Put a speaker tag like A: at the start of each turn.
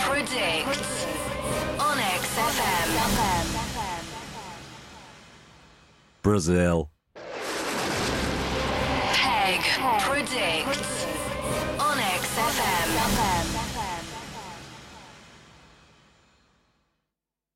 A: predict on XFM.
B: Brazil.
A: Peg predicts